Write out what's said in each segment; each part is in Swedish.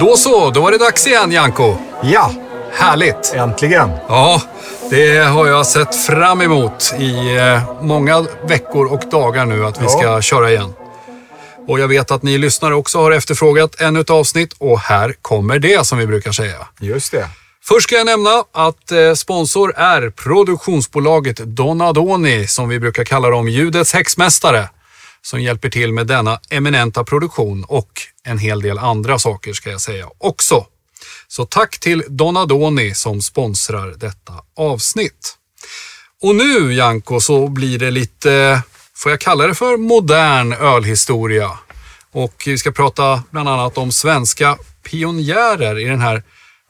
Då så, då var det dags igen Janko. Ja, Härligt! äntligen. Ja, det har jag sett fram emot i eh, många veckor och dagar nu att vi Ja. ska köra igen. Och jag vet att ni lyssnare också har efterfrågat ännu ett avsnitt och här kommer det som vi brukar säga. Just det. Först ska jag nämna att eh, sponsor är produktionsbolaget Donadoni som vi brukar kalla dem ljudets häxmästare som hjälper till med denna eminenta produktion och en hel del andra saker ska jag säga också. Så tack till Donadoni som sponsrar detta avsnitt. Och nu Janko så blir det lite, får jag kalla det för modern ölhistoria. Och vi ska prata bland annat om svenska pionjärer i den här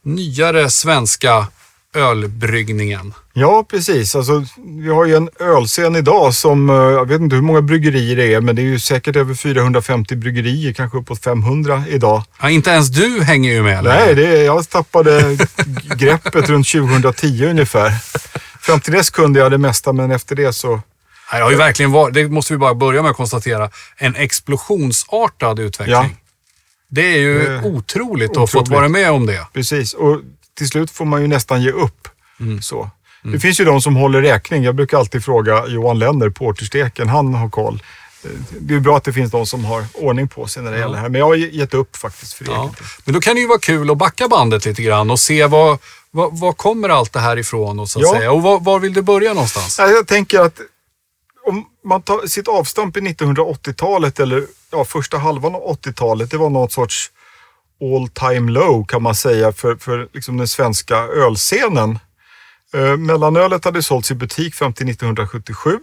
nyare svenska ölbryggningen. Ja, precis. Alltså, vi har ju en ölscen idag som, eh, jag vet inte hur många bryggerier det är, men det är ju säkert över 450 bryggerier, kanske uppåt 500 idag. Ja, inte ens du hänger ju med eller? Nej, det är, jag tappade greppet runt 2010 ungefär. Fram till dess kunde jag det mesta, men efter det så... Nej, Det har ju verkligen varit, det måste vi bara börja med att konstatera, en explosionsartad utveckling. Ja. Det är ju är otroligt att ha fått vara med om det. Precis, och till slut får man ju nästan ge upp. Mm. Så. Det finns ju de som håller räkning. Jag brukar alltid fråga Johan Lenner, Portersteken, han har koll. Eh, Det är bra att det finns de som har ordning på sig när det gäller det här. Men jag har gett upp faktiskt för Ja. Men då kan det ju vara kul att backa bandet lite grann och se vad, vad, vad kommer allt det här ifrån och så att Ja. säga. Och var, var vill du börja någonstans? Jag tänker att man tar sitt avstamp i 1980-talet eller ja, första halvan av 80-talet, det var någon sorts all time low kan man säga för, för liksom den svenska ölscenen. Eh, mellanölet hade sålts i butik fram till 1977.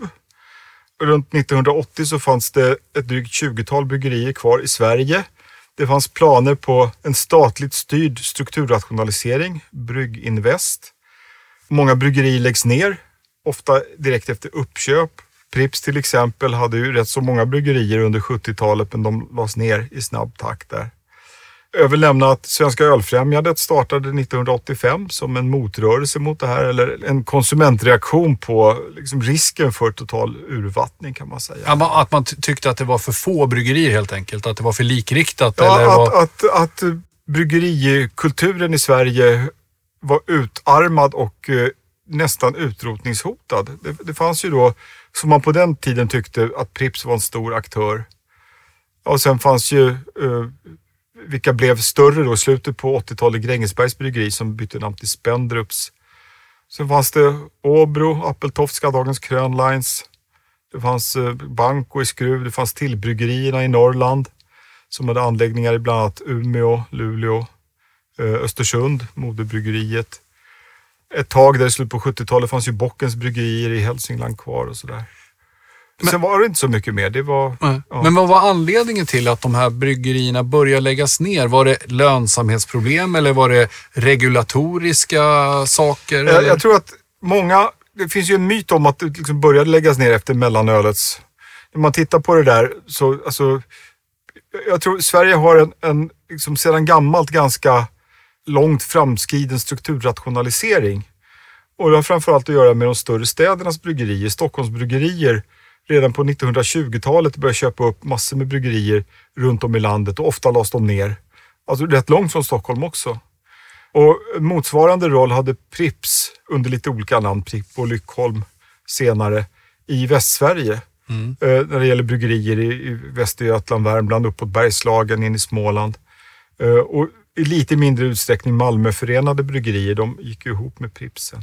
Runt 1980 så fanns det ett drygt 20-tal bryggerier kvar i Sverige. Det fanns planer på en statligt styrd strukturrationalisering, Brygginvest. Många bryggerier läggs ner, ofta direkt efter uppköp. Pripps till exempel hade ju rätt så många bryggerier under 70-talet men de lades ner i snabb takt där. Jag vill nämna att Svenska Ölfrämjandet startade 1985 som en motrörelse mot det här eller en konsumentreaktion på liksom risken för total urvattning kan man säga. Ja, Att man ty- tyckte att det var för få bryggerier helt enkelt. Att det var för likriktat. Ja, eller att, vad... att, att bryggerikulturen i Sverige var utarmad och eh, nästan utrotningshotad. Det, det fanns ju då, som man på den tiden tyckte, att Pripps var en stor aktör. Och sen fanns ju, eh, vilka blev större då, i slutet på 80-talet, Grängesbergs bryggeri som bytte namn till Spendrups. Sen fanns det Åbro, Appeltoftska, Dagens Krönlines. Det fanns eh, Banco i Skruv, det fanns tillbryggerierna i Norrland som hade anläggningar i bland annat Umeå, Luleå, eh, Östersund, moderbryggeriet. Ett tag där i slutet på 70-talet fanns ju Bockens bryggerier i Hälsingland kvar och sådär. Sen var det inte så mycket mer. Det var, ja. Men vad var anledningen till att de här bryggerierna började läggas ner? Var det lönsamhetsproblem eller var det regulatoriska saker? Jag, jag tror att många, det finns ju en myt om att det liksom började läggas ner efter mellanölets. När man tittar på det där så, alltså, jag tror Sverige har en, en liksom sedan gammalt ganska långt framskriden strukturrationalisering. Och det har framförallt att göra med de större städernas bryggerier. Stockholms bryggerier redan på 1920-talet började köpa upp massor med bryggerier runt om i landet och ofta lades de ner. Alltså rätt långt från Stockholm också. Och motsvarande roll hade Pripps under lite olika namn, Pripp och Lyckholm senare i Västsverige. Eh, när det gäller bryggerier i, i Västergötland, Värmland, uppåt Bergslagen, in i Småland. Eh, och i lite mindre utsträckning Malmöförenade bryggerier, de gick ju ihop med Pripps.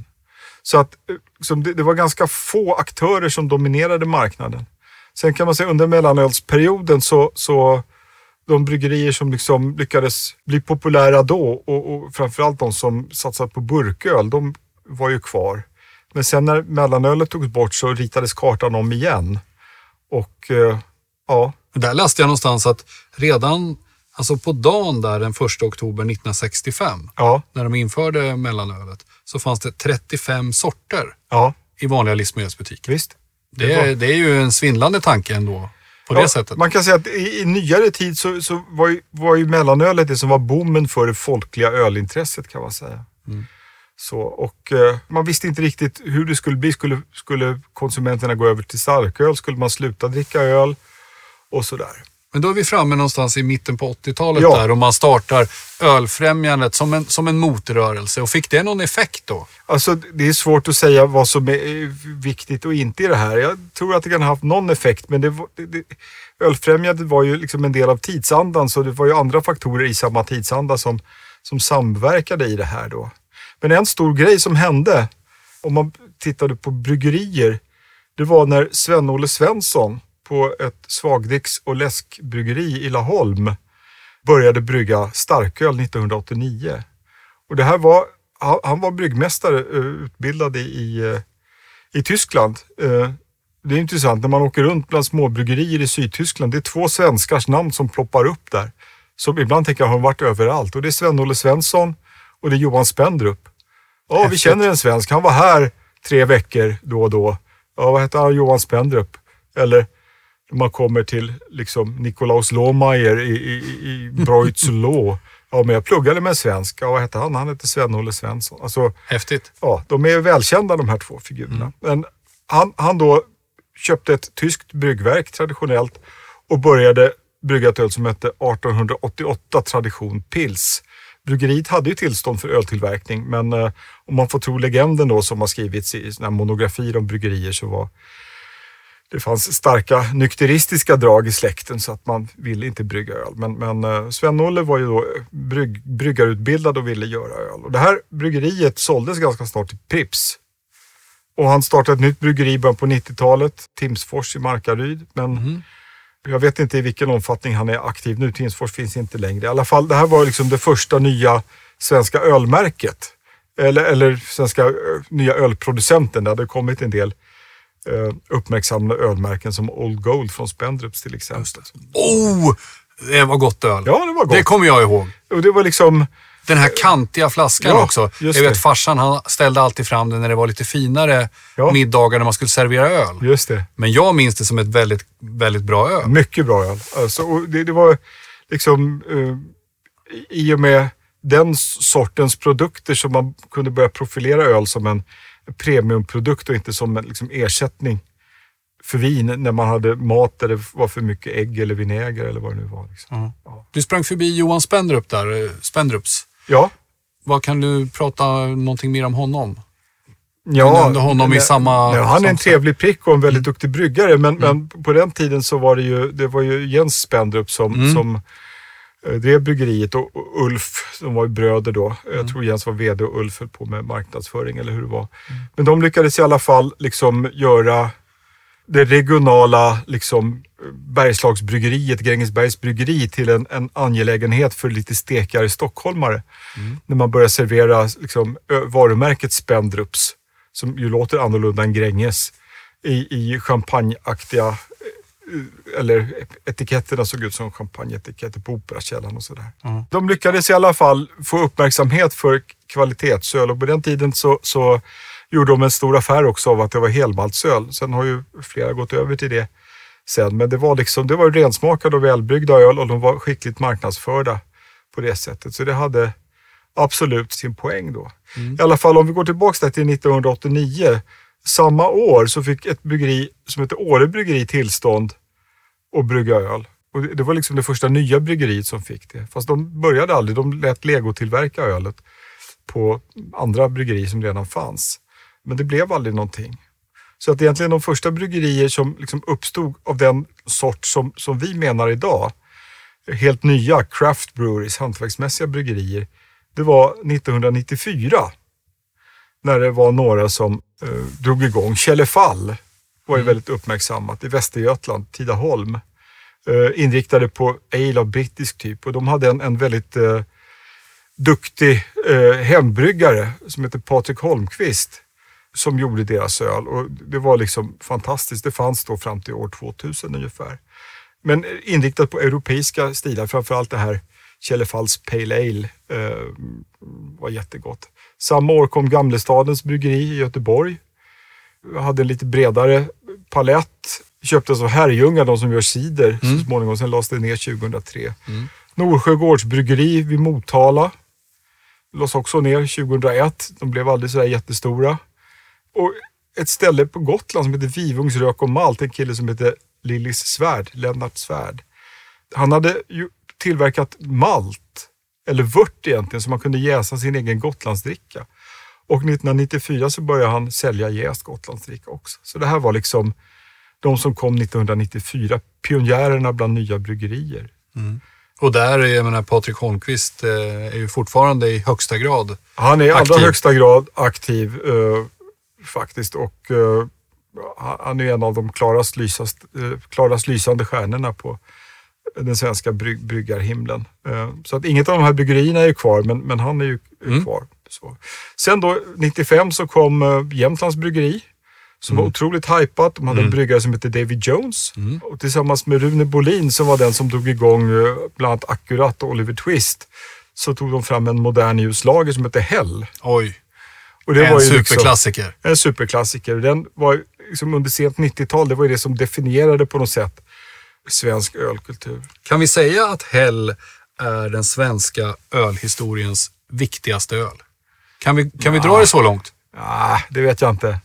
Så att liksom, det, det var ganska få aktörer som dominerade marknaden. Sen kan man säga under mellanölsperioden så, så de bryggerier som liksom lyckades bli populära då och, och framförallt de som satsat på burköl, de var ju kvar. Men sen när mellanölet togs bort så ritades kartan om igen. Och eh, ja, Där läste jag någonstans att redan alltså på dagen där den 1 oktober 1965, ja, när de införde mellanölet, så fanns det 35 sorter ja, i vanliga livsmedelsbutiker. visst. Det är, det är ju en svindlande tanke ändå, på Ja, det sättet. Man kan säga att i, i nyare tid så, så var, ju, var ju mellanölet det som var bommen för det folkliga ölintresset kan man säga. Så, och eh, man visste inte riktigt hur det skulle bli. Skulle, skulle konsumenterna gå över till starköl? Skulle man sluta dricka öl? Och sådär. Men då är vi framme någonstans i mitten på 80-talet Ja. där och man startar Ölfrämjandet som en, som en motrörelse. Och fick det någon effekt då? Alltså, det är svårt att säga vad som är eh, viktigt och inte i det här. Jag tror att det kan ha haft någon effekt, men det, det, Ölfrämjandet var ju liksom en del av tidsandan, så det var ju andra faktorer i samma tidsanda som, som samverkade i det här då. Men en stor grej som hände, om man tittade på bryggerier, det var när Sven-Olle Svensson på ett svagdricks och läskbryggeri i Laholm började brygga starköl 1989. Och det här var, han var bryggmästare eh, utbildad i, i, eh, Tyskland. Eh, Det är intressant, när man åker runt bland småbryggerier i Sydtyskland, det är två svenskars namn som ploppar upp där. Som ibland tänker jag har varit överallt. Och det är Sven-Olle Svensson och det är Johan Spendrup. Ja, vi känner en svensk. Han var här tre veckor då och då. Ja, vad heter han? Johan Spendrup. Eller man kommer till liksom Nikolaus Lohmeier i, i, i Breutzelå. Ja, men jag pluggade med en svensk. Ja, vad hette han? Han hette Sven-Olle Svensson. Alltså, Häftigt. ja, de är välkända de här två figurerna. Men han, han då köpte ett tyskt bryggverk traditionellt och började brygga ett öl som hette 1888 Tradition Pils. Bryggeriet hade ju tillstånd för öltillverkning men eh, om man får tro legenden då som har skrivits i såna monografier om bryggerier så var det fanns starka nykteristiska drag i släkten så att man ville inte brygga öl. Men, men eh, Sven-Olle var ju då brygg, bryggarutbildad och ville göra öl. Och det här bryggeriet såldes ganska snart till Pripps. Och han startade ett nytt bryggeri i början på 90-talet, Timsfors i Markaryd. Men jag vet inte i vilken omfattning han är aktiv nu. Timsfors finns inte längre. I alla fall, det här var liksom det första nya svenska ölmärket. Eller, eller svenska ö, nya ölproducenten. Det hade kommit en del eh, uppmärksammade ölmärken som Old Gold från Spendrups till exempel. Oh! Det var gott öl. Ja, det var gott. Det kommer jag ihåg. Och det var liksom, Den här kantiga flaskan Ja, också. Jag vet det. farsan han ställde alltid fram den när det var lite finare Ja. middagar när man skulle servera öl. just det, Men jag minns det som ett väldigt, väldigt bra öl. mycket bra öl. Alltså, och det, det var liksom eh, i och med den sortens produkter som man kunde börja profilera öl som en premiumprodukt och inte som liksom, ersättning för vin när man hade mat där det var för mycket ägg eller vinäger eller vad det nu var. Liksom. Du sprang förbi Johan Spendrup där, eh, Spendrups. Ja, Vad kan du prata någonting mer om honom? Ja, Du nämnde honom i nej, samma- nej, han är en trevlig prick och en väldigt Mm. duktig bryggare. Men, men på den tiden så var det ju, det var ju Jens Spendrup som, Mm. som eh, drev bryggeriet och, Ulf, som var ju bröder då. Mm. Jag tror Jens var VD och Ulf höll på med marknadsföring eller hur det var. Mm. Men de lyckades i alla fall liksom göra det regionala liksom, Bergslagsbryggeriet, Grängesbergs bryggeri, till en, en angelägenhet för lite stekare stockholmare. När man börjar servera liksom, varumärket Spendrups, som ju låter annorlunda än Gränges, i, i champagneaktiga eh, eller etiketterna såg ut som champagneetiketter på Operakällaren och sådär. De lyckades i alla fall få uppmärksamhet för kvalitetsöl och på den tiden så, så gjorde de en stor affär också av att det var helmaltsöl. Sen har ju flera gått över till det sen. Men det var liksom, det var rensmakade och välbryggda öl och de var skickligt marknadsförda på det sättet. Så det hade absolut sin poäng då. I alla fall om vi går tillbaka till 1989. Samma år så fick ett bryggeri som heter Åre Bryggeri tillstånd att brygga öl. Och det, var liksom det första nya bryggeriet som fick det. Fast de började aldrig, de lät Lego tillverka ölet på andra bryggerier som redan fanns. Men det blev aldrig någonting. Så att egentligen de första bryggerier som liksom uppstod av den sort som, som vi menar idag, helt nya craft breweries, hantverksmässiga bryggerier, det var 1994. När det var några som drog igång. Källefall var ju väldigt uppmärksammat i Västergötland, Tidaholm. Eh, inriktade på ale av brittisk typ och de hade en, en väldigt eh, duktig eh, hembryggare som heter Patrik Holmqvist som gjorde deras öl. Och det var liksom fantastiskt. Det fanns då fram till år 2000 ungefär. Men inriktat på europeiska stilar, framförallt det här Källefalls Pale Ale eh, var jättegott. Samma år kom Gamlestadens bryggeri i Göteborg. Hade en lite bredare palett. Köptes av Herrljunga, de som gör cider så småningom. Sen lades det ner 2003. Norsjö gårdsbryggeri vid Motala. lades också ner 2001. De blev aldrig sådär jättestora. Och ett ställe på Gotland som heter Vivungs rök och malt, en kille som heter Lillis Svärd, Lennart Svärd. Han hade ju tillverkat malt, eller vört egentligen, så man kunde jäsa sin egen Gotlandsdricka. Och 1994 så började han sälja jäst Gotlandsdricka också. Så det här var liksom de som kom 1994, pionjärerna bland nya bryggerier. Och där, jag menar, Patrik Holmqvist eh, är ju fortfarande i högsta grad Han är i allra högsta grad aktiv eh, faktiskt och eh, han är en av de klarast, lysast, eh, klarast lysande stjärnorna på den svenska bry, bryggarhimlen. Eh, så att inget av de här bryggerierna är kvar, men, men han är ju är kvar. Så. Sen då 95 så kom eh, Jämtlands bryggeri som var otroligt hypat. De hade en bryggare som hette David Jones. Och tillsammans med Rune Bolin som var den som drog igång eh, bland annat Accurat och Oliver Twist så tog de fram en modern ljuslager som hette Hell. Oj, Och det en var ju liksom- superklassiker. en superklassiker. Den var liksom under sent 90-tal, det var ju det som definierade på något sätt svensk ölkultur. Kan vi säga att Hell är den svenska ölhistoriens viktigaste öl? Kan vi, kan vi dra det så långt? Ah, det vet jag inte.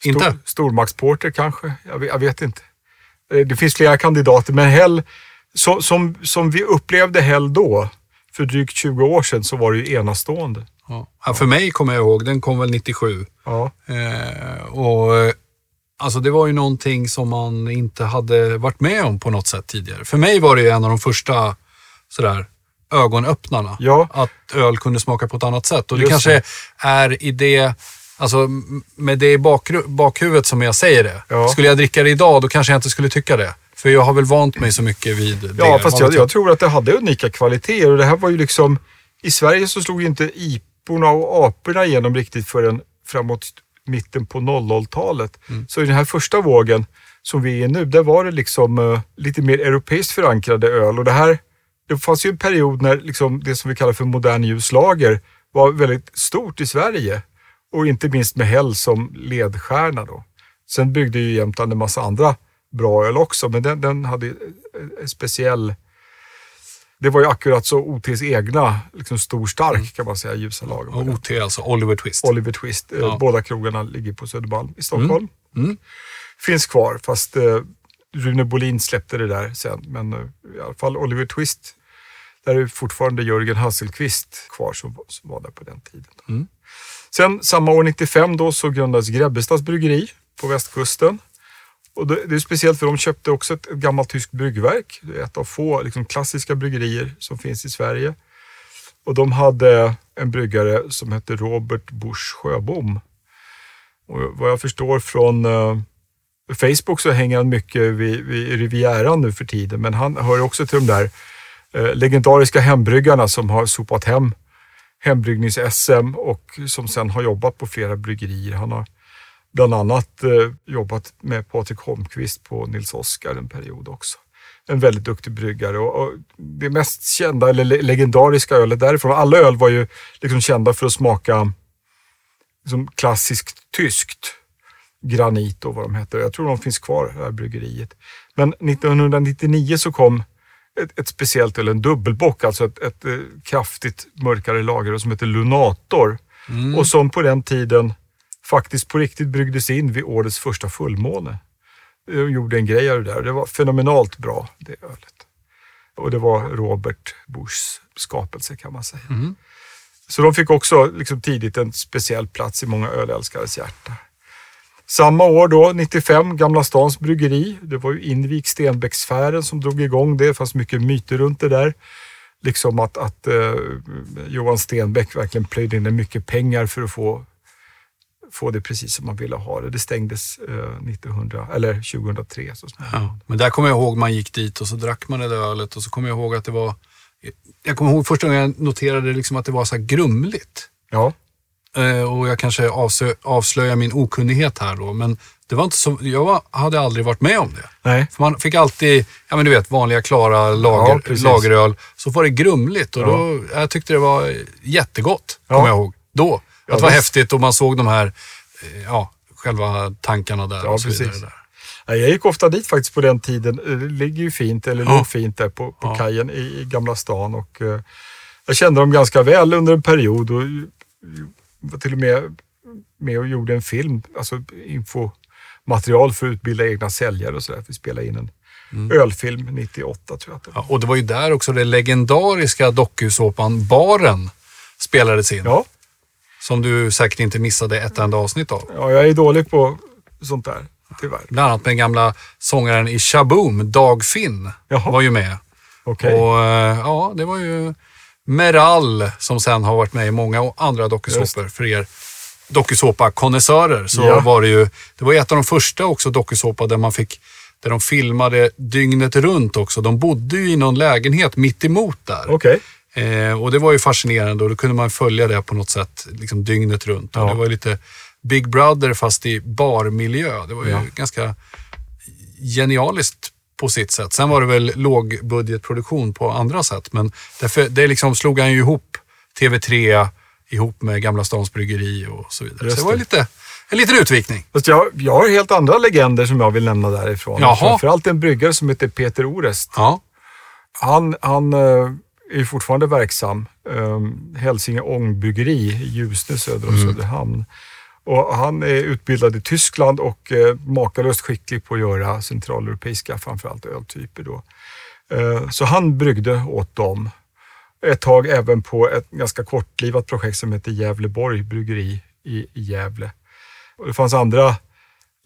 Stor, Inte? Stormaktsporter kanske? Jag, vet- jag vet inte. Eh, Det finns flera kandidater, men Hell, så, som, som vi upplevde Hell då, för drygt 20 år sedan, så var det ju enastående. Ja. Ja, för mig kommer jag ihåg, den kom väl 97. Ja, Eh, och alltså det var ju någonting som man inte hade varit med om på något sätt tidigare. För mig var det ju en av de första sådär ögonöppnarna. Ja. Att öl kunde smaka på ett annat sätt. Och det Just kanske är i det, alltså med det i bakru- bakhuvudet som jag säger det. Ja. Skulle jag dricka det idag, då kanske jag inte skulle tycka det. För jag har väl vant mig så mycket vid det. ja fast jag, jag tror att det hade unika kvaliteter och det här var ju liksom, i Sverige så slog ju inte iporna och aporna igenom riktigt förrän framåt mitten på 00-talet. Så i den här första vågen som vi är i nu, där var det liksom eh, lite mer europeiskt förankrade öl och det här, det fanns ju en period när liksom det som vi kallar för modern ljuslager var väldigt stort i Sverige och inte minst med Hell som ledstjärna då. Sen byggde ju Jämtland en massa andra bra öl också, men den, den hade en speciell... Det var ju akkurat så OTs egna, liksom stor stark kan man säga, ljusa lager. Och OT, alltså Oliver Twist. Oliver Twist. eh, Ja. Båda krogarna ligger på Södermalm i Stockholm. Mm. Finns kvar, fast eh, Rune Bolin släppte det där sen. Men eh, i alla fall Oliver Twist, där är fortfarande Jörgen Hasselqvist kvar som, som var där på den tiden. Mm. Sen samma år 95 då så grundades Grebbestads bryggeri på västkusten. Och det, det är speciellt för de köpte också ett, ett gammalt tyskt bryggverk. Det är ett av få liksom, klassiska bryggerier som finns i Sverige. Och de hade en bryggare som hette Robert Busch Sjöbom. Och vad jag förstår från eh, Facebook så hänger han mycket vid, vid Rivieran nu för tiden, men han hör också till de där eh, legendariska hembryggarna som har sopat hem hembryggnings-SM och som sen har jobbat på flera bryggerier. Han har bland annat eh, jobbat med Patrik Holmqvist på Nils Oskar en period också. En väldigt duktig bryggare och, och det mest kända eller le- legendariska ölet därifrån, alla öl var ju liksom kända för att smaka liksom klassiskt tyskt. Granit och vad de heter. Jag tror de finns kvar, det här bryggeriet. Men 1999 så kom ett, ett speciellt öl, en dubbelbock, alltså ett, ett eh, kraftigt mörkare lager som heter Lunator. Och som på den tiden faktiskt på riktigt bryggdes in vid årets första fullmåne. De gjorde en grej av det där. Det var fenomenalt bra, det ölet. Och det var Robert Buschs skapelse kan man säga. Så de fick också liksom tidigt en speciell plats i många ölälskares hjärta. Samma år då, 95, Gamla Stans bryggeri. Det var ju Invik Stenbecksfären som drog igång det. Det fanns mycket myter runt det där. Liksom att, att eh, Johan Stenbeck verkligen plöjde in mycket pengar för att få, få det precis som man ville ha det. Det stängdes eh, 1900, eller 2003 så. Ja. Men där kommer jag ihåg man gick dit och så drack man det där ölet och så kommer jag ihåg att det var... Jag kommer ihåg första gången jag noterade liksom att det var så här grumligt. Ja, Eh, och jag kanske avsö- avslöjar min okunnighet här då, men det var inte så, jag var, hade aldrig varit med om det. nej. För man fick alltid, ja men du vet, vanliga klara Ja, lager, precis. lageröl. Så var det grumligt och Ja. då, jag tyckte det var jättegott, Ja. kommer jag ihåg. Då. Ja, det var visst. häftigt och man såg de här, eh, ja, själva tankarna där Ja, och så vidare. precis. Där. Nej, Jag gick ofta dit faktiskt på den tiden. Det ligger ju fint, eller Ja. låg fint där på, på Ja. kajen i, i Gamla stan. Och, eh, jag kände dem ganska väl under en period och var till och med med och gjorde en film, alltså infomaterial för att utbilda egna säljare och sådär. Vi spelade in en mm. ölfilm 98 tror jag. Att det var. Ja, och det var ju där också den legendariska dokusåpan Baren spelades in. Ja. Som du säkert inte missade ett enda avsnitt av. Ja, jag är dålig på sånt där. Tyvärr. Bland annat den gamla sångaren i Shaboom, Dag Finn, Jaha. var ju med. Okay. Och eh, ja, det var ju Meral som sen har varit med i många andra dokusåpor för er dokusåpa-konnässörer. Så ja. var det ju, det var ett av de första också dokusåpa där man fick där de filmade dygnet runt också. De bodde ju i någon lägenhet mitt emot där. Okay. Eh, och det var ju fascinerande och då kunde man följa det på något sätt liksom dygnet runt. Ja. Det var lite Big Brother fast i barmiljö. Det var ju ja. ganska genialiskt på sitt sätt. Sen var det väl lågbudgetproduktion på andra sätt, men därför, det liksom slog han ju ihop TV3 ihop med Gamla Stans Bryggeri och så vidare. Just så det var lite, en liten utvikning. Fast jag, jag har helt andra legender som jag vill nämna därifrån. Jaha. Framförallt en bryggare som heter Peter Orest. Ja. Han, han eh, är fortfarande verksam. Um, Hälsinge Ångbryggeri i Ljusne söder om mm. Söderhamn. Och han är utbildad i Tyskland och eh, makalöst skicklig på att göra centraleuropeiska, framförallt öltyper. Då. Eh, så han bryggde åt dem. Ett tag även på ett ganska kortlivat projekt som heter Gävleborg bryggeri i, i Gävle. Och det fanns andra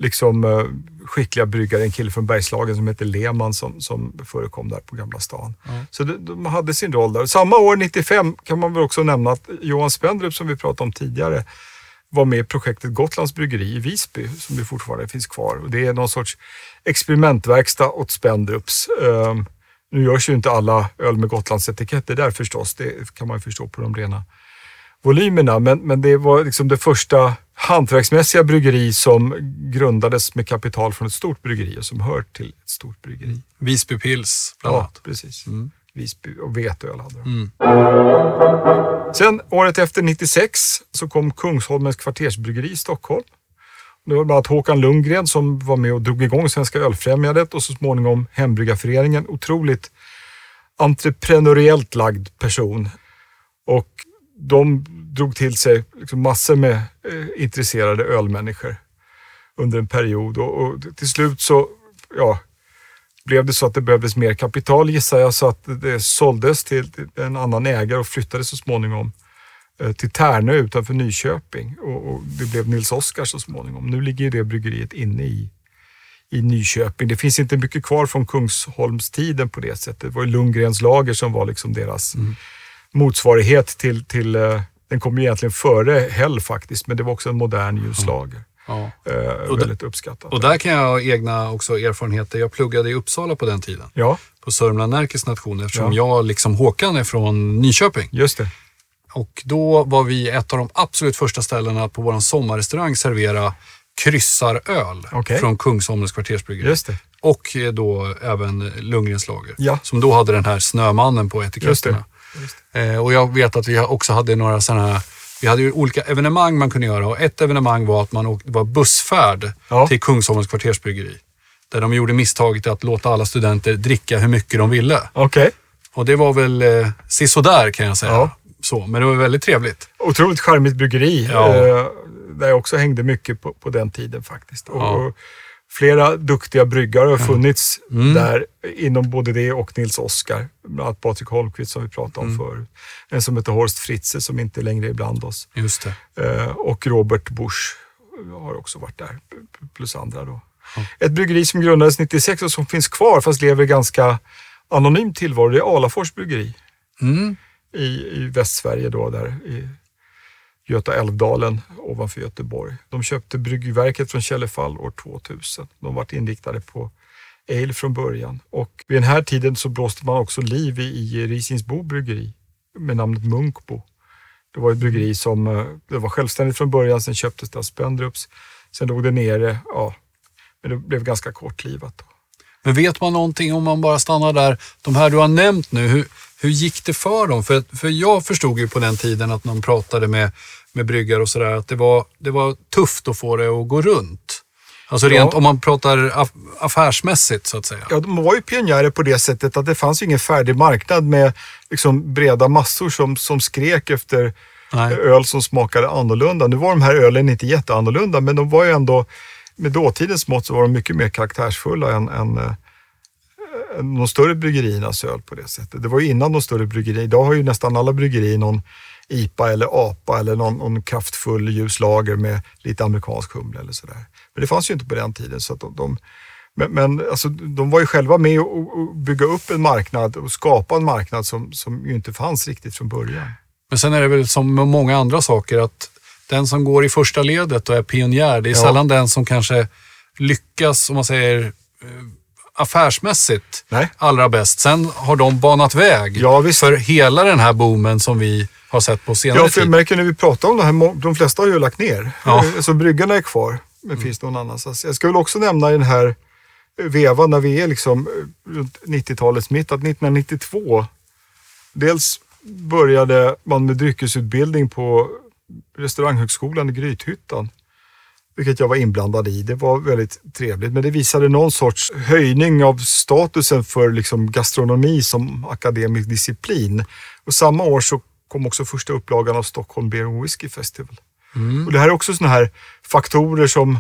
liksom, eh, skickliga bryggare, en kille från Bergslagen som heter Lehmann som, som förekom där på Gamla stan. Mm. Så de, de, hade sin roll där. Samma år, 95, kan man väl också nämna att Johan Spendrup som vi pratade om tidigare, var med i projektet Gotlands bryggeri i Visby som det fortfarande finns kvar. Och det är någon sorts experimentverkstad åt Spendrups. Um, nu görs ju inte alla öl med Gotlands etiketter där förstås, det kan man ju förstå på de rena volymerna. Men, men det var liksom det första hantverksmässiga bryggeri som grundades med kapital från ett stort bryggeri och som hör till ett stort bryggeri. Visby Pils bland annat. Ja, precis. Mm. Visby och veteöl hade de. Mm. Sen året efter, 96, så kom Kungsholmens kvartersbryggeri i Stockholm. Det var bland annat Håkan Lundgren som var med och drog igång Svenska ölfrämjandet och så småningom Hembryggarföreningen. Otroligt entreprenöriellt lagd person. Och de drog till sig liksom massor med eh, intresserade ölmänniskor under en period och, och, till slut så ja, blev det så att det behövdes mer kapital gissar jag så att det såldes till en annan ägare och flyttade så småningom eh, till Tärnö utanför Nyköping och, och det blev Nils Oskar så småningom. Nu ligger det bryggeriet inne i, i Nyköping. Det finns inte mycket kvar från Kungsholmstiden på det sättet. Det var Lundgrens lager som var liksom deras mm. motsvarighet till, till uh, den kom ju egentligen före Hell faktiskt, men det var också en modern ljuslager. Ja. Eh, väldigt uppskattat. Och där kan jag ha egna också erfarenheter. Jag pluggade i Uppsala på den tiden. Ja. På Sörmland Närkes nation eftersom ja. jag, liksom Håkan, är från Nyköping. Just det. Och då var vi ett av de absolut första ställena på vår sommarrestaurang servera kryssaröl okay. från Kungsholmens kvartersbryggeri. Just det. Och då även Lundgrens lager. Ja. Som då hade den här Snömannen på etiketterna. Eh, och jag vet att vi också hade några sådana här vi hade ju olika evenemang man kunde göra och ett evenemang var att man åkte, var bussfärd ja. till Kungsholmens kvartersbryggeri. Där de gjorde misstaget att låta alla studenter dricka hur mycket de ville. Okay. Och det var väl eh, sisådär kan jag säga. Ja. Så, men det var väldigt trevligt. Otroligt charmigt bryggeri. Ja. Eh, där jag också hängde mycket på, på den tiden faktiskt. Och, flera duktiga bryggare har funnits mm. där inom både det och Nils Oskar. Bland annat Patrik Holmqvist som vi pratade om mm. förut. En som heter Horst Fritze som inte längre är bland oss. Just det. Eh, och Robert Busch har också varit där, plus andra då. Ja. Ett bryggeri som grundades 96 och som finns kvar fast lever ganska anonym tillvaro, det är Alafors bryggeri. Mm. I, I Västsverige då, där i Göta älvdalen ovanför Göteborg. De köpte bryggverket från Källefall år 2000. De var inriktade på ale från början och vid den här tiden så blåste man också liv i, i Risingsbo bryggeri med namnet Munkbo. Det var ett bryggeri som eh, det var självständigt från början, sen köptes det av Spendrups. Sen låg det nere, ja, men det blev ganska kortlivat. Då. Men vet man någonting om man bara stannar där, de här du har nämnt nu, hur, hur gick det för dem? För, för jag förstod ju på den tiden att man pratade med med bryggare och sådär, att det var, det var tufft att få det att gå runt. Alltså rent Ja. om man pratar aff- affärsmässigt så att säga. Ja, de var ju pionjärer på det sättet att det fanns ju ingen färdig marknad med liksom breda massor som, som skrek efter Nej. öl som smakade annorlunda. Nu var de här ölen inte jätteannorlunda, men de var ju ändå, med dåtidens mått så var de mycket mer karaktärsfulla än, än, eh, än de större bryggeriernas öl på det sättet. Det var ju innan de större bryggerierna. Idag har ju nästan alla bryggerier någon IPA eller APA eller någon, någon kraftfull ljus lager med lite amerikansk humle eller sådär. Men det fanns ju inte på den tiden. Så de, de, men men alltså, de var ju själva med och, och, och bygga upp en marknad och skapa en marknad som, som ju inte fanns riktigt från början. Men sen är det väl som med många andra saker att den som går i första ledet och är pionjär, det är Ja. sällan den som kanske lyckas, om man säger eh, affärsmässigt, Nej. allra bäst. Sen har de banat väg Ja, för hela den här boomen som vi har sett på senare Ja, för jag tid. märker när vi pratar om det här, de flesta har ju lagt ner. Ja. Så bryggarna är kvar, men finns någon annanstans. Jag ska väl också nämna i den här eh, vevan när vi är liksom eh, runt 90-talets mitt, att 1992, dels började man med dryckesutbildning på restauranghögskolan i Grythyttan. Vilket jag var inblandad i. Det var väldigt trevligt, men det visade någon sorts höjning av statusen för liksom gastronomi som akademisk disciplin. Och samma år så kom också första upplagan av Stockholm Beer and Whiskey Festival. Och det här är också sådana här faktorer som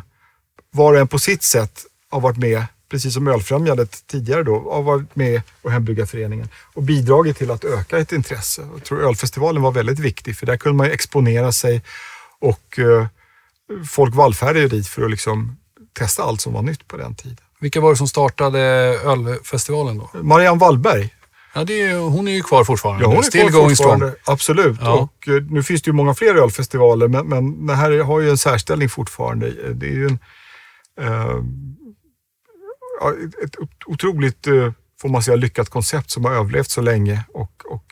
var och en på sitt sätt har varit med, precis som Ölfrämjandet tidigare då, har varit med och Hembryggarföreningen och bidragit till att öka ett intresse. Jag tror Ölfestivalen var väldigt viktig för där kunde man exponera sig och eh, folk vallfärdade ju dit för att liksom testa allt som var nytt på den tiden. Vilka var det som startade ölfestivalen då? Marianne Wallberg, Ja, är, hon är ju kvar fortfarande. ja hon är Still kvar going strong. Absolut. Ja. Och eh, nu finns det ju många fler ölfestivaler men, men det här har ju en särställning fortfarande. Det är ju en, eh, ett otroligt, eh, får man säga, lyckat koncept som har överlevt så länge. Och, och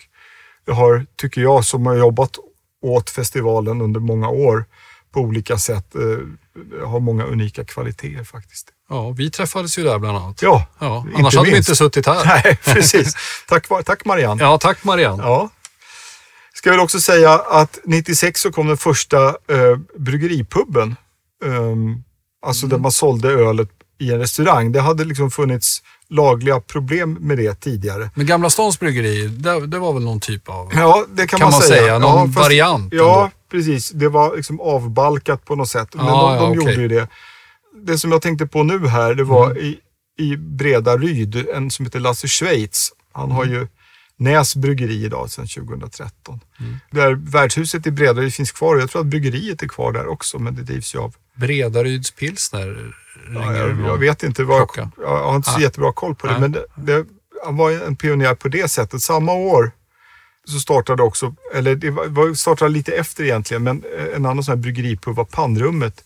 det har, tycker jag, som har jobbat åt festivalen under många år på olika sätt, eh, har många unika kvaliteter faktiskt. Ja, vi träffades ju där bland annat. Ja, Ja, annars hade vi minst. inte suttit här. Nej, precis. Tack, tack Marianne. Ja, tack Marianne. Ja. Ska väl också säga att 96 så kom den första eh, bryggeripubben. Ehm, alltså där man sålde ölet i en restaurang. Det hade liksom funnits lagliga problem med det tidigare. Men Gamla Stans bryggeri, det, det var väl någon typ av... Ja, det kan, Kan man säga, Ja, någon fast- variant Ja, ändå. Precis. Det var liksom avbalkat på något sätt. Men Ja, de, de ja, okej. gjorde ju det. Det som jag tänkte på nu här, det var Mm. i, i Breda Ryd, en som heter Lasse Schweiz. Han har Mm. ju Näs bryggeri idag sedan 2013. Mm. Där värdshuset i Bredaryd finns kvar och jag tror att bryggeriet är kvar där också, men det drivs ju av... Bredaryds pilsner Ja, jag, jag vet inte, klocka. jag, har inte så Ah. jättebra koll på det, Nej. men det, det, han var en pionjär på det sättet. Samma år så startade också, eller det var, startade lite efter egentligen, men eh, en annan sån här bryggeripub var Pannrummet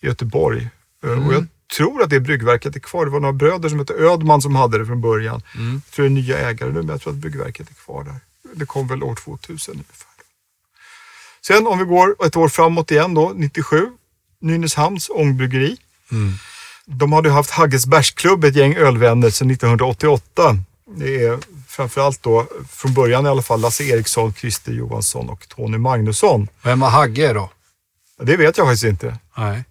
i Göteborg. Eh, Mm. Och jag tror att det bryggverket är kvar. Det var några bröder som hette Ödman som hade det från början. Mm. Jag tror det är nya ägare nu, men jag tror att bryggverket är kvar där. Det kom väl år 2000 ungefär. Sen om vi går ett år framåt igen då, 97, Nynäshamns ångbryggeri. Mm. De hade haft Hagges bärsklubb, ett gäng ölvänner, sedan 1988. Det är framförallt då, från början i alla fall, Lasse Eriksson, Christer Johansson och Tony Magnusson. Vem var Hagge då? Det vet jag faktiskt inte. Nej.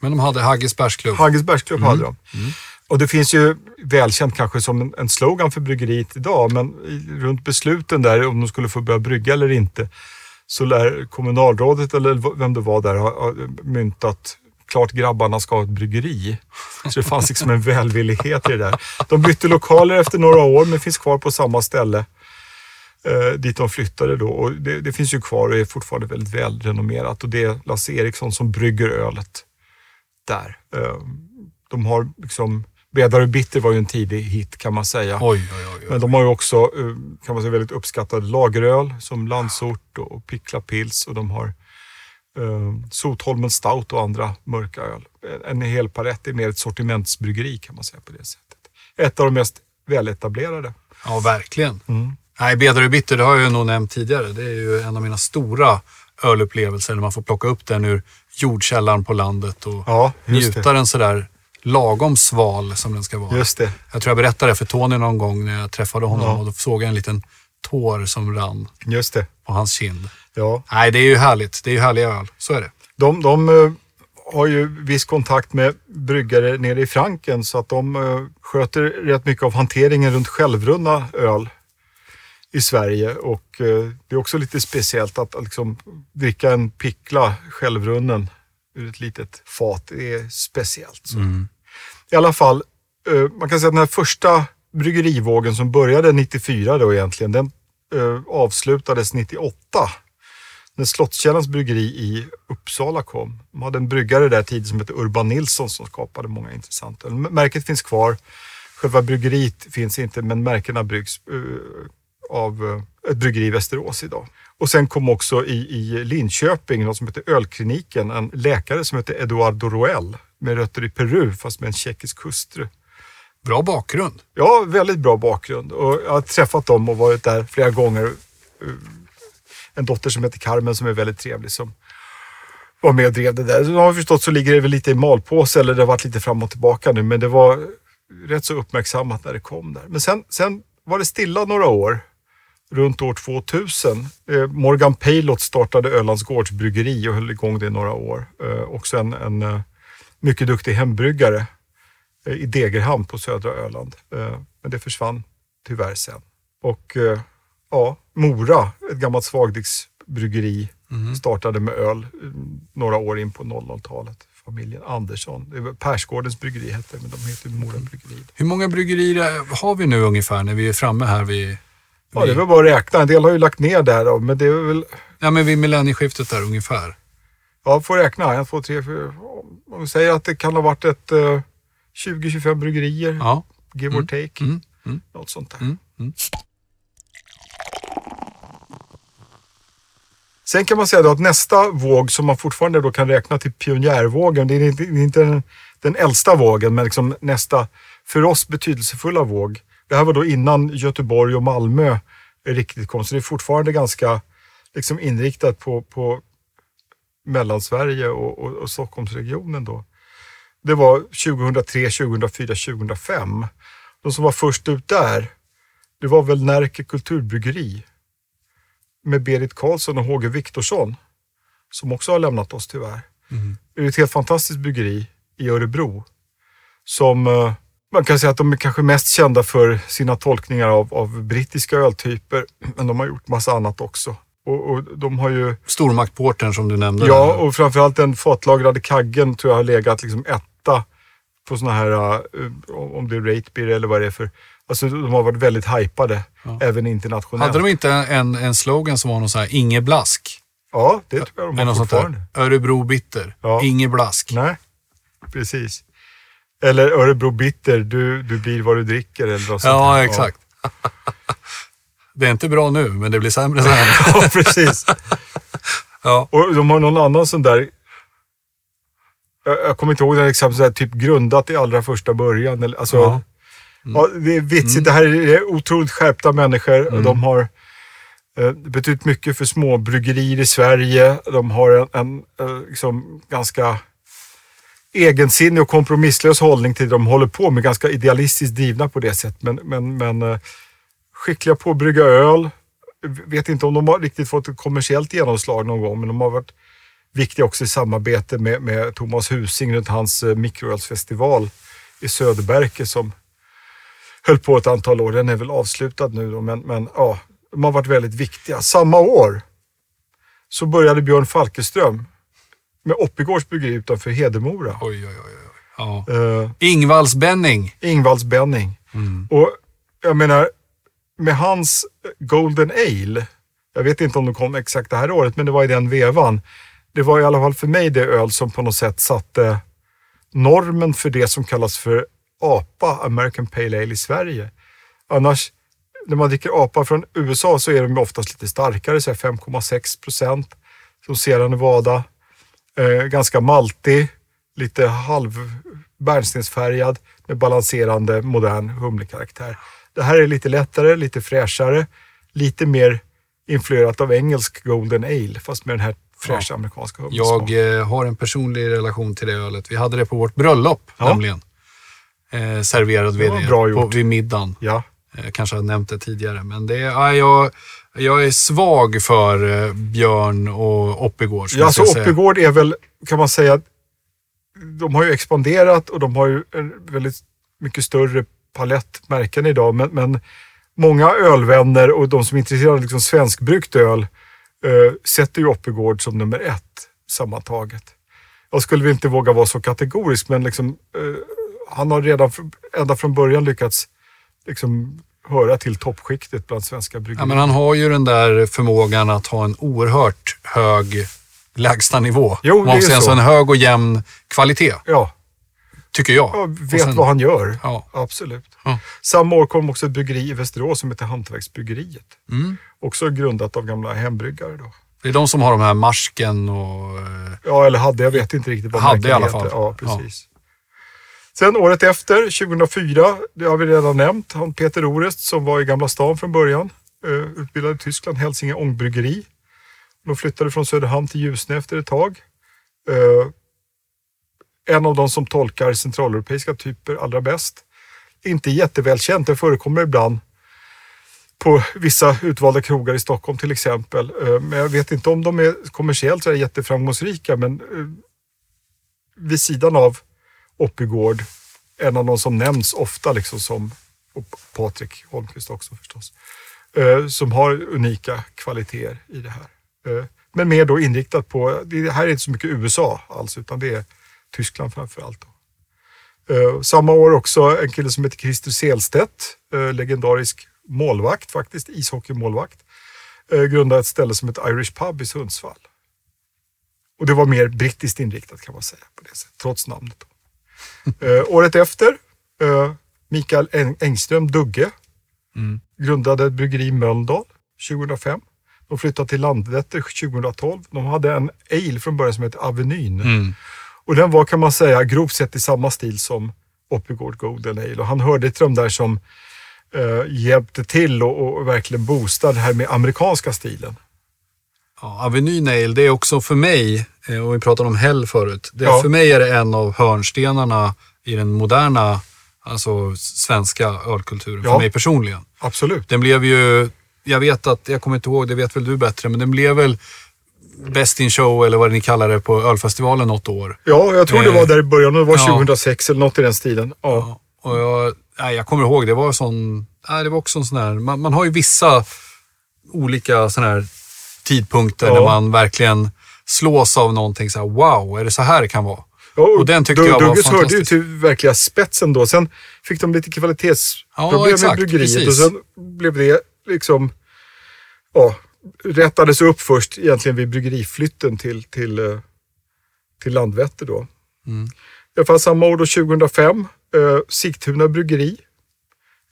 Men de hade Hagges bärsklubb. Hagges bärsklubb hade de. Och det finns ju välkänt kanske som en, slogan för bryggeriet idag, men runt besluten där om de skulle få börja brygga eller inte, så lär kommunalrådet eller vem det var där ha myntat klart grabbarna ska ha ett bryggeri. Så det fanns liksom en välvillighet i det där. De bytte lokaler efter några år men finns kvar på samma ställe eh, dit de flyttade då. Och det, det finns ju kvar och är fortfarande väldigt välrenommerat och det är Lasse Eriksson som brygger ölet där. Eh, de har liksom, Bedare Bitter var ju en tidig hit kan man säga. Oj, oj, oj. Men de har ju också eh, kan man säga, väldigt uppskattad lageröl som Landsort och Pickla Pils och de har Sotholmen Stout och andra mörka öl. En hel palett är mer ett sortimentsbryggeri kan man säga på det sättet. Ett av de mest väletablerade. Ja, verkligen. Mm. Nej, Bedare Bitter, det har jag nog nämnt tidigare. Det är ju en av mina stora ölupplevelser när man får plocka upp den ur jordkällaren på landet och Ja, njuta den sådär lagom sval som den ska vara. Just det. Jag tror jag berättade det för Tony någon gång när jag träffade honom Ja. och då såg jag en liten tår som rann Just det. på hans kind. Ja. Nej, det är ju härligt. Det är ju härliga öl. Så är det. De, de eh, har ju viss kontakt med bryggare nere i Franken så att de eh, sköter rätt mycket av hanteringen runt självrunna öl i Sverige och eh, det är också lite speciellt att, att liksom, dricka en pickla självrunnen ur ett litet fat. Det är speciellt. Mm. I alla fall, man kan säga att den här första bryggerivågen som började 94 då egentligen, den avslutades 98 när Slottskällans bryggeri i Uppsala kom. De hade en bryggare där tidigt som hette Urban Nilsson som skapade många intressanta öl. Märket finns kvar. Själva bryggeriet finns inte, men märkena bryggs eh, av eh, ett bryggeri i Västerås idag. Och sen kom också i, i Linköping något som heter Ölkliniken, en läkare som heter Eduardo Roel med rötter i Peru fast med en tjeckisk hustru. Bra bakgrund. Ja, väldigt bra bakgrund och jag har träffat dem och varit där flera gånger. En dotter som heter Carmen som är väldigt trevlig som var med och drev det där. Som jag har förstått så ligger det väl lite i malpåse eller det har varit lite fram och tillbaka nu men det var rätt så uppmärksammat när det kom där. Men sen, sen var det stilla några år runt år 2000. Eh, Morgan Paylott startade Ölands gårdsbryggeri och höll igång det i några år. Eh, också en, en eh, mycket duktig hembryggare eh, i Degerhamn på södra Öland. Eh, men det försvann tyvärr sen. Och eh, ja, Mora, ett gammalt svagdricksbryggeri, startade med öl eh, några år in på 00-talet. Familjen Andersson. Persgårdens bryggeri hette men de heter Mora bryggeri. Hur många bryggerier har vi nu ungefär när vi är framme här vid, Ja, det är väl bara att räkna. En del har ju lagt ner där men det är väl ja, men vid millennieskiftet där ungefär? Ja, får räkna. En, två, tre, fyra. Om vi säger att det kan ha varit ett eh, 20-25 bryggerier, Ja. give or take. Mm. Mm. Något sånt där. Mm. Sen kan man säga då att nästa våg som man fortfarande då kan räkna till pionjärvågen, det är inte, det är inte den, den äldsta vågen, men liksom nästa för oss betydelsefulla våg. Det här var då innan Göteborg och Malmö riktigt kom, så det är fortfarande ganska liksom inriktat på, på Mellansverige och, och, och Stockholmsregionen då. Det var 2003, 2004, 2005. De som var först ut där, det var väl Närke Kulturbryggeri med Berit Karlsson och Håge Viktorsson som också har lämnat oss tyvärr. Det är ett helt fantastiskt bryggeri i Örebro som eh, man kan säga att de är kanske mest kända för sina tolkningar av, av brittiska öltyper, men de har gjort massa annat också. Och, och de har ju, Stormaktporten som du nämnde. ja, och framförallt den fatlagrade kaggen tror jag har legat liksom etta på såna här, eh, om det är rate beer eller vad det är för, alltså de har varit väldigt hypade, även internationellt. Hade de inte en, en slogan som var någon sån här Inge Blask? Ja, det tror jag de har fortfarande. Örebro Bitter. Ja. Inge Blask. Nej, precis. Eller Örebro Bitter, du, du blir vad du dricker eller något sånt Ja, där. exakt. det är inte bra nu, men det blir sämre sen. Ja, precis. ja. Och de har någon annan sån där, jag, kommer inte ihåg här exemplet, så här, typ grundat i allra första början. Eller, alltså, Ja. Ja. det är vitsigt. Det här är otroligt skärpta människor. och De har eh, betytt mycket för små bryggerier i Sverige. De har en, en eh, liksom, ganska egensinnig och kompromisslös hållning till det de håller på med. Ganska idealistiskt drivna på det sättet. Men, men, men eh, skickliga på att brygga öl. Vet inte om de har riktigt fått ett kommersiellt genomslag någon gång, men de har varit viktiga också i samarbete med, med Thomas Husing runt hans eh, mikroölsfestival i Söderberke som höll på ett antal år. Den är väl avslutad nu då, men, men ja, de har varit väldigt viktiga. Samma år så började Björn Falkeström med Oppigårds bryggeri utanför Hedemora. Oj, oj, oj. oj. Ja. Uh, Ingvalls Benning. Ingvalls Benning. Och jag menar, med hans Golden Ale, jag vet inte om de kom exakt det här året, men det var i den vevan. Det var i alla fall för mig det öl som på något sätt satte normen för det som kallas för APA, American Pale Ale i Sverige. Annars, när man dricker APA från USA så är de oftast lite starkare, så här 5,6 procent. Som Sierra Nevada. Eh, ganska maltig, lite halv bärnstensfärgad med balanserande modern humlekaraktär. Det här är lite lättare, lite fräschare, lite mer influerat av engelsk Golden Ale, fast med den här fräscha amerikanska humlesmaken. Jag eh, har en personlig relation till det ölet. Vi hade det på vårt bröllop Ja. nämligen. Eh, serverad vid, det, bra på, vid middagen. Ja, Jag kanske har nämnt det tidigare, men det, ja, jag, jag är svag för eh, Björn och Oppigård. ja jag så säga. Oppigård är väl, kan man säga, de har ju expanderat och de har ju en väldigt mycket större palett märken idag. Men, men många ölvänner och de som är intresserade av liksom svenskbryggt öl eh, sätter ju Oppigård som nummer ett sammantaget. Jag skulle väl inte våga vara så kategorisk, men liksom, eh, han har redan ända från början lyckats liksom, höra till toppskiktet bland svenska bryggerier. Ja, men han har ju den där förmågan att ha en oerhört hög lägstanivå. Jo, det är så. Alltså en hög och jämn kvalitet, Ja, tycker jag. ja vet sen- vad han gör. Ja. Absolut. Ja. Samma år kom också ett bryggeri i Västerås som heter Hantverksbryggeriet. Mm. Också grundat av gamla hembryggare då. Det är de som har de här marsken och... eh, Ja, eller hade, jag vet inte riktigt vad Hade i alla fall. Ja, precis. Sen året efter, 2004, det har vi redan nämnt, han Peter Orest som var i Gamla stan från början. Eh, utbildad i Tyskland, Hälsinge Ångbryggeri. De flyttade från Söderhamn till Ljusne efter ett tag. Eh, en av de som tolkar centraleuropeiska typer allra bäst. Inte jättevälkänt, det förekommer ibland på vissa utvalda krogar i Stockholm till exempel. Eh, men jag vet inte om de är kommersiellt så är jätteframgångsrika, men vid sidan av Oppigård, en av de som nämns ofta, liksom som och Patrik Holmqvist också förstås, eh, som har unika kvaliteter i det här. Eh, men mer då inriktat på, det här är inte så mycket USA alls, utan det är Tyskland framför allt. Eh, samma år också en kille som heter Christer Selstedt, legendarisk målvakt faktiskt, ishockeymålvakt. Grundade ett ställe som heter Irish Pub i Sundsvall. Och det var mer brittiskt inriktat kan man säga på det sättet, trots namnet. Eh, året efter, eh, Mikael Eng- Engström Dugge Mm. grundade ett bryggeri i Mölndal 2005. De flyttade till Landvetter 2012. De hade en ale från början som hette Avenyn. Mm. Och den var kan man säga grovt sett i samma stil som Oppigård Golden Ale. Och han hörde till de där som eh, hjälpte till och, och verkligen boostade det här med amerikanska stilen. Ja, Avenue Nail, det är också för mig, och vi pratade om Hell förut, det, Ja. för mig är det en av hörnstenarna i den moderna alltså, svenska ölkulturen, Ja. för mig personligen. Absolut. Den blev ju, jag vet att, jag kommer inte ihåg, det vet väl du bättre, men den blev väl Best in show eller vad ni kallar det på ölfestivalen något år. Ja, jag tror det Eh, var där i början. Det var ja. 2006 eller något i den stilen. Ja. Ja, och jag, nej, jag kommer ihåg, det var sån, nej, det var också en sån här, man, man har ju vissa olika såna här tidpunkter när man verkligen slås av någonting så här, wow, är det så här det kan vara? Ja, Och den tyckte Dug- jag var Dugges hörde ju fantastisk. till verkliga spetsen då. Sen fick de lite kvalitetsproblem Ja, exakt, med bryggeriet precis. och sen blev det liksom, ja, rättades upp först egentligen vid bryggeriflytten till, till, eh, till Landvetter då. Mm. I alla fall samma år då, 2005, eh, Sigtuna bryggeri.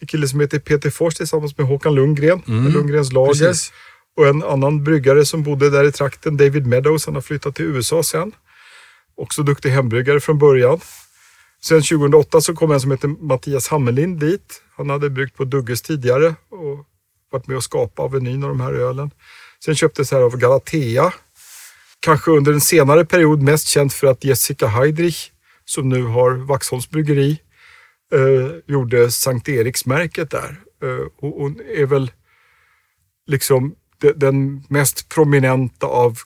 En kille som heter Peter Fors tillsammans med Håkan Lundgren, Mm, Lundgrens lager. Precis. Och en annan bryggare som bodde där i trakten, David Meadows, han har flyttat till USA sen. Också duktig hembryggare från början. Sen 2008 så kom en som heter Mattias Hammerlind dit. Han hade bryggt på Dugges tidigare och varit med och skapat Avenyn och de här ölen. Sen köptes här av Galatea. Kanske under en senare period mest känd för att Jessica Heidrich, som nu har Vaxholms bryggeri, eh, gjorde Sankt Eriksmärket där. Eh, och hon är väl liksom den mest prominenta av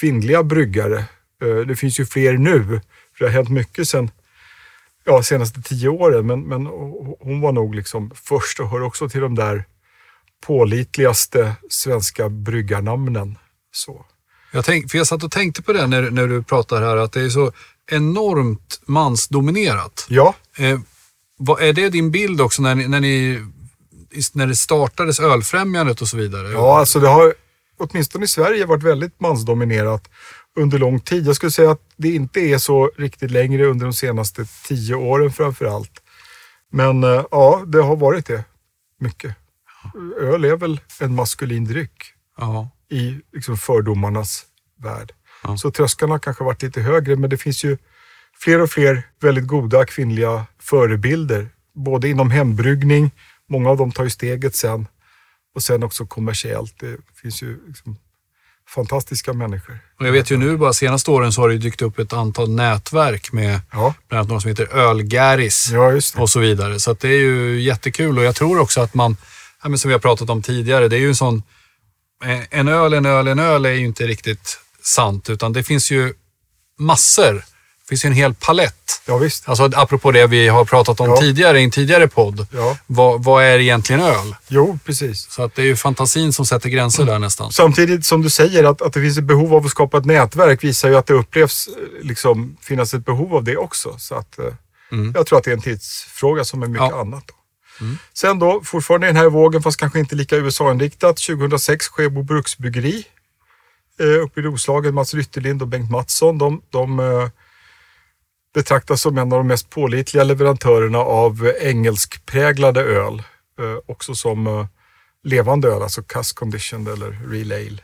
kvinnliga bryggare. Eh, det finns ju fler nu, för det har hänt mycket sen ja, senaste tio åren. Men, men hon var nog liksom först och hör också till de där pålitligaste svenska bryggarnamnen. Så. Jag, tänk, för jag satt och tänkte på det när, när du pratar här, att det är så enormt mansdominerat. Ja, Eh, vad, är det din bild också när ni, när ni när det startades ölfrämjandet och så vidare? ja, alltså det har åtminstone i Sverige varit väldigt mansdominerat under lång tid. Jag skulle säga att det inte är så riktigt längre under de senaste tio åren framför allt. Men eh, ja, det har varit det mycket. Öl är väl en maskulin dryck ja. i liksom fördomarnas värld. Ja. Så tröskeln har kanske varit lite högre, men det finns ju fler och fler väldigt goda kvinnliga förebilder. Både inom hembryggning, många av dem tar ju steget sen, och sen också kommersiellt. Det finns ju liksom fantastiska människor. Och jag vet ju nu bara senaste åren så har det dykt upp ett antal nätverk med Ja, bland annat någon som heter Ölgäris ja och så vidare. Så det är ju jättekul och jag tror också att man, som vi har pratat om tidigare, det är ju en sån, eh, en öl, en öl, en öl är ju inte riktigt sant utan det finns ju massor finns ju en hel palett. Ja, visst. Alltså apropå det vi har pratat om Ja. tidigare i en tidigare podd. Ja. Vad, vad är egentligen öl? Jo, precis. Så att det är ju fantasin som sätter gränser där nästan. Samtidigt som du säger att, att det finns ett behov av att skapa ett nätverk visar ju att det upplevs eh, liksom, finnas ett behov av det också. Så att, eh, Jag tror att det är en tidsfråga som är mycket Ja. annat. Då. Sen då, fortfarande i den här vågen, fast kanske inte lika USA-inriktat, 2006 Skebo Bruksbryggeri eh, uppe i Roslagen. Mats Rytterlind och Bengt Mattsson. De, de betraktas som en av de mest pålitliga leverantörerna av eh, engelskpräglade öl. Eh, också som eh, levande öl, alltså cask conditioned eller real ale.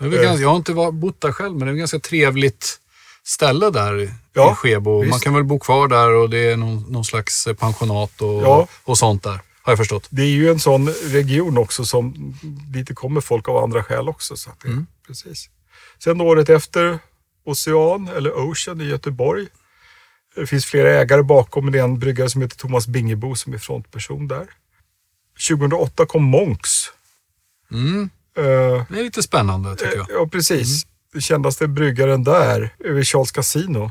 Ganska, jag har inte bott där själv, men det är ett ganska trevligt ställe där i Ja, Skebo. Man visst. kan väl bo kvar där och det är någon, någon slags pensionat och, Ja. och sånt där. Har jag förstått. Det är ju en sån region också som dit kommer folk av andra skäl också. Så att det, precis. Sen året efter Ocean, eller Ocean i Göteborg. Det finns flera ägare bakom, men det är en bryggare som heter Thomas Bingebo som är frontperson där. 2008 kom Monks. Mm. Eh, Det är lite spännande tycker jag. Ja, precis. Den kändaste bryggaren där är vid Charles Casino.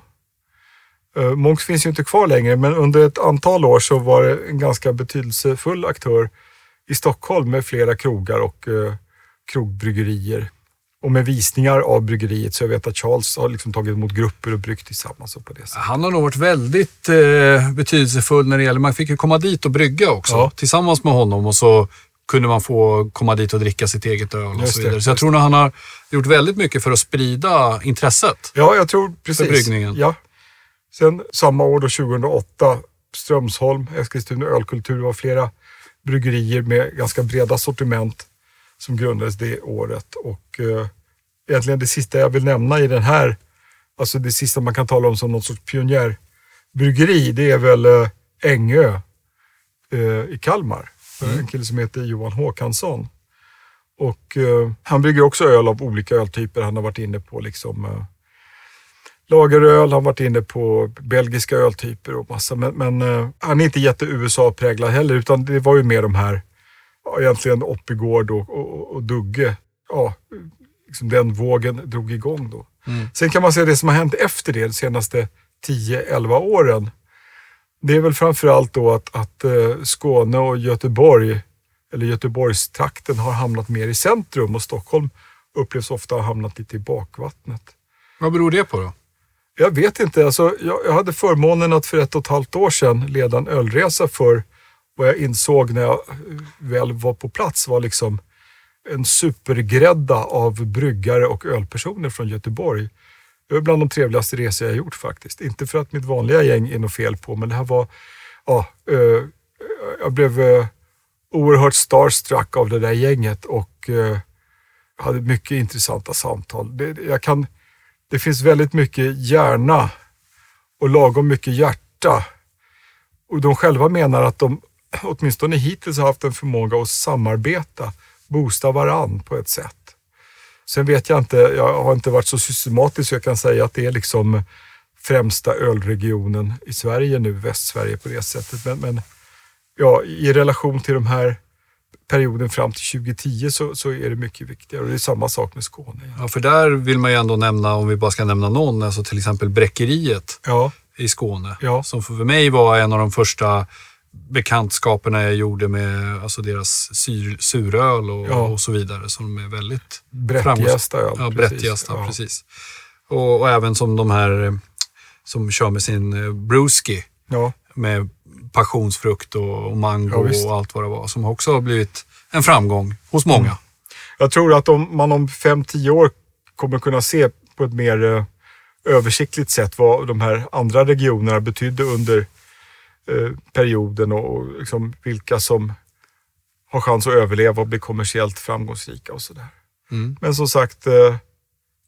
Uh, Monks finns ju inte kvar längre, men under ett antal år så var det en ganska betydelsefull aktör i Stockholm med flera krogar och uh, krogbryggerier. Och med visningar av bryggeriet så jag vet att Charles har liksom tagit emot grupper och bryggt tillsammans och på det sättet. Han har nog varit väldigt eh, betydelsefull när det gäller, man fick ju komma dit och brygga också Ja. tillsammans med honom och så kunde man få komma dit och dricka sitt eget öl och så vidare. Så jag tror nog han har gjort väldigt mycket för att sprida intresset. Ja, jag tror precis. bryggningen. Ja. Sen samma år då 2008, Strömsholm, Eskilstuna ölkultur var flera bryggerier med ganska breda sortiment som grundades det året. Och eh, egentligen det sista jag vill nämna i den här, alltså det sista man kan tala om som någon sorts pionjärbryggeri, det är väl eh, Ängö eh, i Kalmar. En kille som heter Johan Håkansson. Och han brygger också öl av olika öltyper. Han har varit inne på liksom lageröl, han har varit inne på belgiska öltyper och massa. Men, men han är inte jätte USA-präglad heller, utan det var ju mer de här, ja, egentligen Oppigård och, och, och Dugge. Ja, liksom den vågen drog igång då. Sen kan man säga det som har hänt efter det, de senaste 10-11 åren. Det är väl framförallt då att, att eh, Skåne och Göteborg, eller Göteborgstrakten har hamnat mer i centrum och Stockholm upplevs ofta ha hamnat lite i bakvattnet. Vad beror det på då? Jag vet inte. Alltså, jag, jag hade förmånen att för ett och ett halvt år sedan leda en ölresa för vad jag insåg när jag väl var på plats var liksom en supergrädda av bryggare och ölpersoner från Göteborg. Det var bland de trevligaste resor jag gjort faktiskt. Inte för att mitt vanliga gäng är något fel på, men det här var... Ja, eh, jag blev eh, oerhört starstruck av det där gänget och eh, hade mycket intressanta samtal. Det, jag kan, det finns väldigt mycket hjärna och lagom mycket hjärta. Och de själva menar att de åtminstone hittills haft en förmåga att samarbeta, boosta varann på ett sätt. Sen vet jag inte, jag har inte varit så systematisk så jag kan säga att det är liksom främsta ölregionen i Sverige nu, Västsverige på det sättet. Men, men ja, i relation till de här perioden fram till 2010 så, så är det mycket viktigare. Och det är samma sak med Skåne. Ja, för där vill man ju ändå nämna, om vi bara ska nämna någon, alltså till exempel Bräckeriet Ja, i Skåne. Ja. Som för mig var en av de första bekantskaperna jag gjorde med alltså deras syr, suröl och, Ja. och så vidare. Som är väldigt Brättgästa öl. Ja, precis. Ja. precis. Och, och även som de här som kör med sin eh, brewski Ja, med passionsfrukt och, och mango Ja, och allt vad det var. Som också har blivit en framgång hos många. Mm. Jag tror att om man om 5-10 år kommer kunna se på ett mer eh, översiktligt sätt vad de här andra regionerna betydde under perioden och, och liksom vilka som har chans att överleva och bli kommersiellt framgångsrika och sådär. Mm. Men som sagt, eh,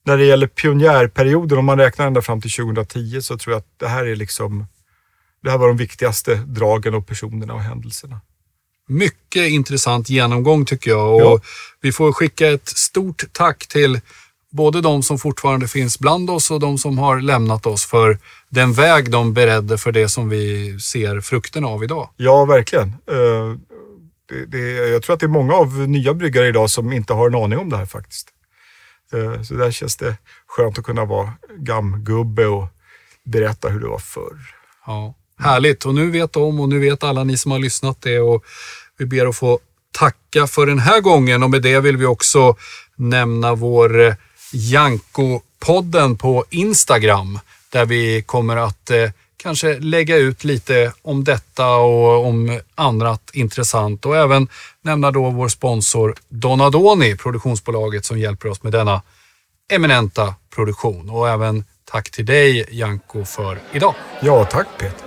när det gäller pionjärperioden, om man räknar ända fram till 2010, så tror jag att det här är liksom det här var de viktigaste dragen och personerna och händelserna. Mycket intressant genomgång tycker jag. Och Ja. Vi får skicka ett stort tack till både de som fortfarande finns bland oss och de som har lämnat oss för den väg de beredde för det som vi ser frukterna av idag. Ja, verkligen. Eh, Det, det, jag tror att det är många av nya bryggare idag som inte har en aning om det här faktiskt. Eh, Så där känns det skönt att kunna vara gamgubbe och berätta hur det var förr. Ja, härligt. Och nu vet de och nu vet alla ni som har lyssnat det. Och vi ber att få tacka för den här gången och med det vill vi också nämna vår eh, Janko-podden på Instagram där vi kommer att eh, kanske lägga ut lite om detta och om annat intressant och även nämna då vår sponsor Donadoni, produktionsbolaget som hjälper oss med denna eminenta produktion. Och även tack till dig Janko för idag. Ja, tack Peter.